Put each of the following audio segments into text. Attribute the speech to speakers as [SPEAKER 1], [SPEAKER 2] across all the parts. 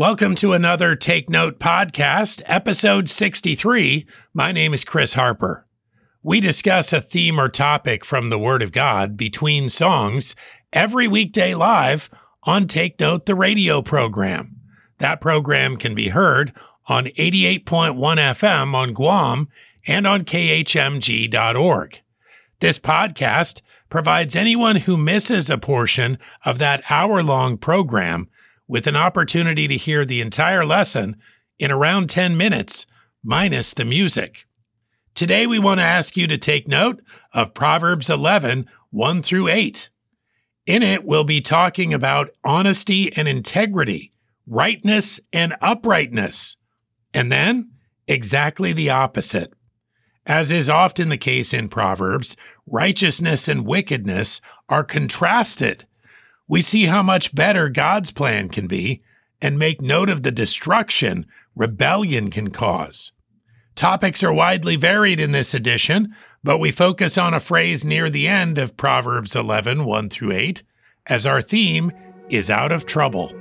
[SPEAKER 1] Welcome to another Take Note podcast, episode 63. My name is Chris Harper. We discuss a theme or topic from the Word of God between songs every weekday live on Take Note, the radio program. That program can be heard on 88.1 FM on Guam and on KHMG.org. This podcast provides anyone who misses a portion of that hour long program with an opportunity to hear the entire lesson in around 10 minutes, minus the music. Today, we want to ask you to take note of Proverbs 11, 1 through 8. In it, we'll be talking about honesty and integrity, rightness and uprightness, and then exactly the opposite. As is often the case in Proverbs, righteousness and wickedness are contrasted we see how much better God's plan can be and make note of the destruction rebellion can cause. Topics are widely varied in this edition, but we focus on a phrase near the end of Proverbs 11 1 through 8, as our theme is out of trouble.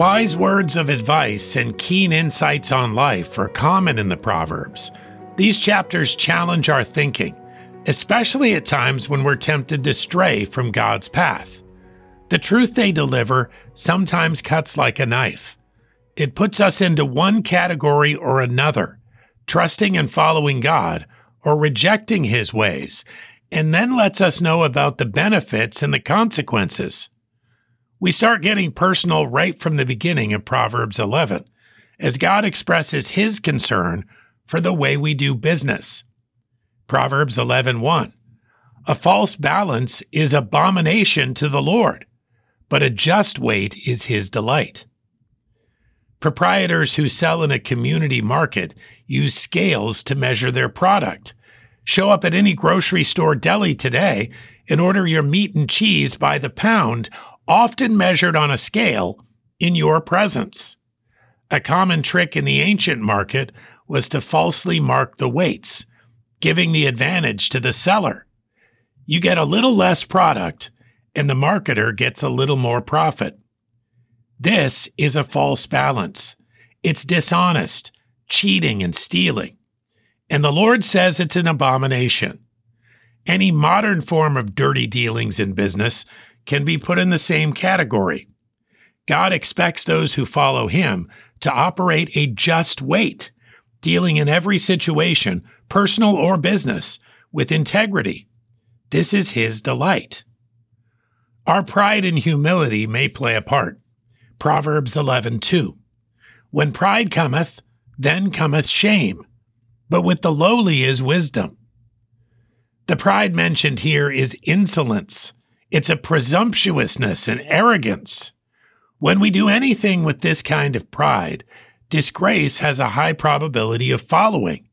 [SPEAKER 1] Wise words of advice and keen insights on life are common in the Proverbs. These chapters challenge our thinking, especially at times when we're tempted to stray from God's path. The truth they deliver sometimes cuts like a knife. It puts us into one category or another, trusting and following God or rejecting His ways, and then lets us know about the benefits and the consequences. We start getting personal right from the beginning of Proverbs 11, as God expresses his concern for the way we do business. Proverbs 11:1 A false balance is abomination to the Lord, but a just weight is his delight. Proprietors who sell in a community market use scales to measure their product. Show up at any grocery store deli today and order your meat and cheese by the pound often measured on a scale in your presence. A common trick in the ancient market was to falsely mark the weights, giving the advantage to the seller. You get a little less product, and the marketer gets a little more profit. This is a false balance. It's dishonest, cheating, and stealing. And the Lord says it's an abomination. Any modern form of dirty dealings in business can be put in the same category. God expects those who follow him to operate a just weight, dealing in every situation, personal or business, with integrity. This is his delight. Our pride and humility may play a part. Proverbs 11:2. When pride cometh, then cometh shame, but with the lowly is wisdom. The pride mentioned here is insolence, it's a presumptuousness and arrogance. When we do anything with this kind of pride, disgrace has a high probability of following.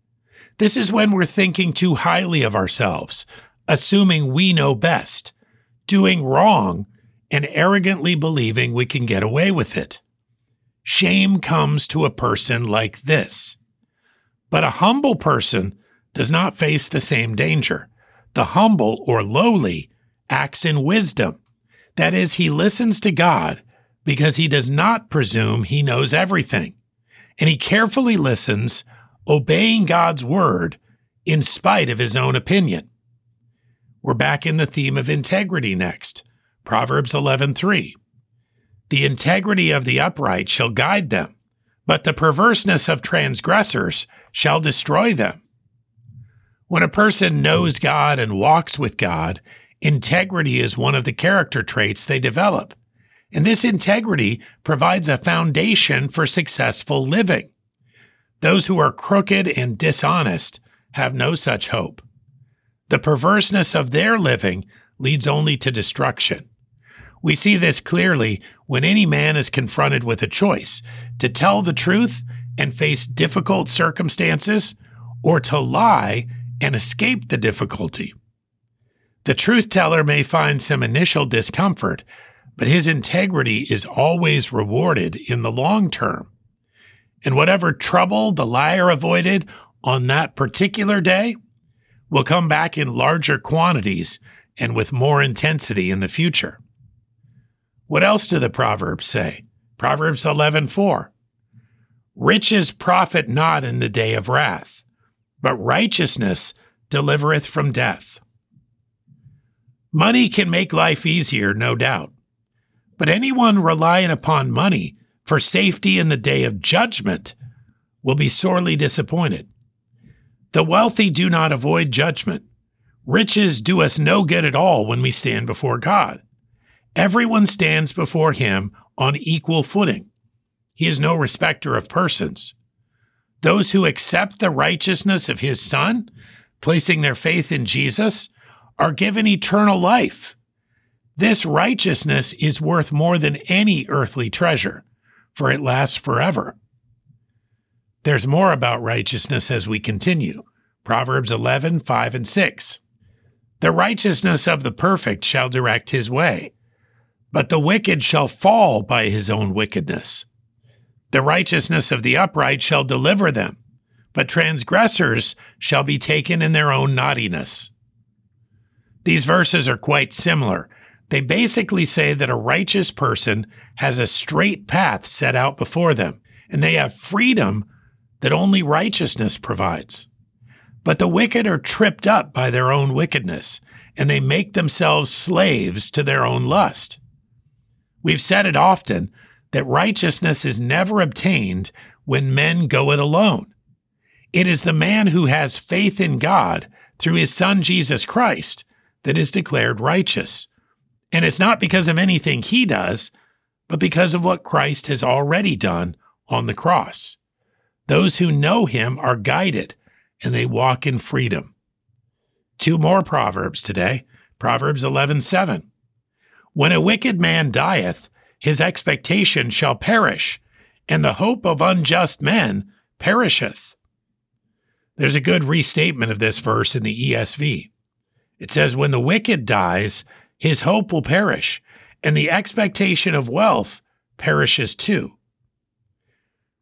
[SPEAKER 1] This is when we're thinking too highly of ourselves, assuming we know best, doing wrong, and arrogantly believing we can get away with it. Shame comes to a person like this. But a humble person does not face the same danger. The humble or lowly acts in wisdom. That is, he listens to God because he does not presume he knows everything. And he carefully listens, obeying God's word in spite of his own opinion. We're back in the theme of integrity next. Proverbs 11:3. The integrity of the upright shall guide them, but the perverseness of transgressors shall destroy them. When a person knows God and walks with God, Integrity is one of the character traits they develop, and this integrity provides a foundation for successful living. Those who are crooked and dishonest have no such hope. The perverseness of their living leads only to destruction. We see this clearly when any man is confronted with a choice to tell the truth and face difficult circumstances, or to lie and escape the difficulty. The truth teller may find some initial discomfort, but his integrity is always rewarded in the long term. And whatever trouble the liar avoided on that particular day will come back in larger quantities and with more intensity in the future. What else do the Proverbs say? Proverbs 11:4. Riches profit not in the day of wrath, but righteousness delivereth from death. Money can make life easier, no doubt. But anyone relying upon money for safety in the day of judgment will be sorely disappointed. The wealthy do not avoid judgment. Riches do us no good at all when we stand before God. Everyone stands before him on equal footing. He is no respecter of persons. Those who accept the righteousness of his Son, placing their faith in Jesus, are given eternal life. This righteousness is worth more than any earthly treasure, for it lasts forever. There's more about righteousness as we continue. Proverbs 11, 5 and 6. The righteousness of the perfect shall direct his way, but the wicked shall fall by his own wickedness. The righteousness of the upright shall deliver them, but transgressors shall be taken in their own naughtiness. These verses are quite similar. They basically say that a righteous person has a straight path set out before them, and they have freedom that only righteousness provides. But the wicked are tripped up by their own wickedness, and they make themselves slaves to their own lust. We've said it often that righteousness is never obtained when men go it alone. It is the man who has faith in God through his Son Jesus Christ that is declared righteous. And it's not because of anything he does, but because of what Christ has already done on the cross. Those who know him are guided and they walk in freedom. Two more proverbs today. Proverbs 11:7. When a wicked man dieth, his expectation shall perish, and the hope of unjust men perisheth. There's a good restatement of this verse in the ESV. It says, When the wicked dies, his hope will perish, and the expectation of wealth perishes too.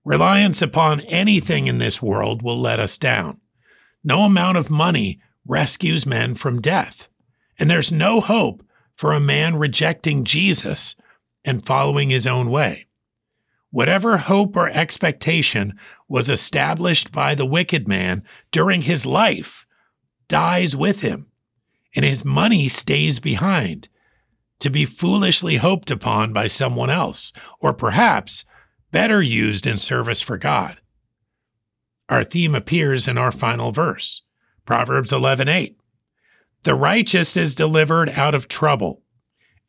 [SPEAKER 1] Reliance upon anything in this world will let us down. No amount of money rescues men from death. And there's no hope for a man rejecting Jesus and following his own way. Whatever hope or expectation was established by the wicked man during his life dies with him, and his money stays behind to be foolishly hoped upon by someone else, or perhaps better used in service for God. Our theme appears in our final verse, Proverbs 11:8. The righteous is delivered out of trouble,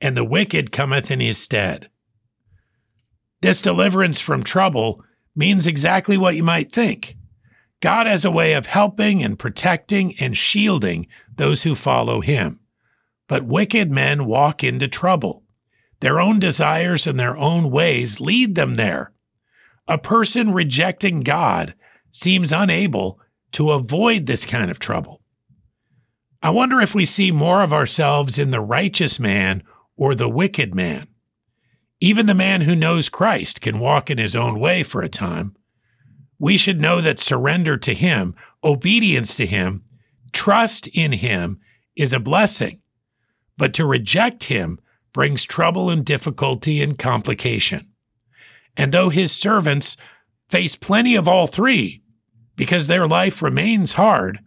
[SPEAKER 1] and the wicked cometh in his stead. This deliverance from trouble means exactly what you might think. God has a way of helping and protecting and shielding those who follow him. But wicked men walk into trouble. Their own desires and their own ways lead them there. A person rejecting God seems unable to avoid this kind of trouble. I wonder if we see more of ourselves in the righteous man or the wicked man. Even the man who knows Christ can walk in his own way for a time. We should know that surrender to Him, obedience to Him, trust in Him is a blessing. But to reject Him brings trouble and difficulty and complication. And though His servants face plenty of all three, because their life remains hard,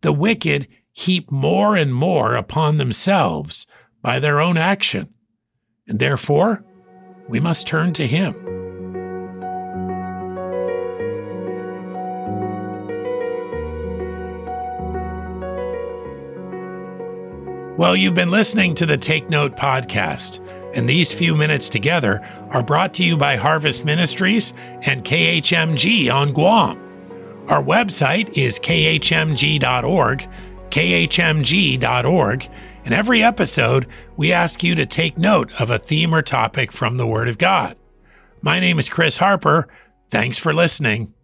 [SPEAKER 1] the wicked heap more and more upon themselves by their own action. And therefore, we must turn to Him. Well, you've been listening to the Take Note podcast, and these few minutes together are brought to you by Harvest Ministries and KHMG on Guam. Our website is khmg.org, khmg.org, and every episode we ask you to take note of a theme or topic from the Word of God. My name is Chris Harper. Thanks for listening.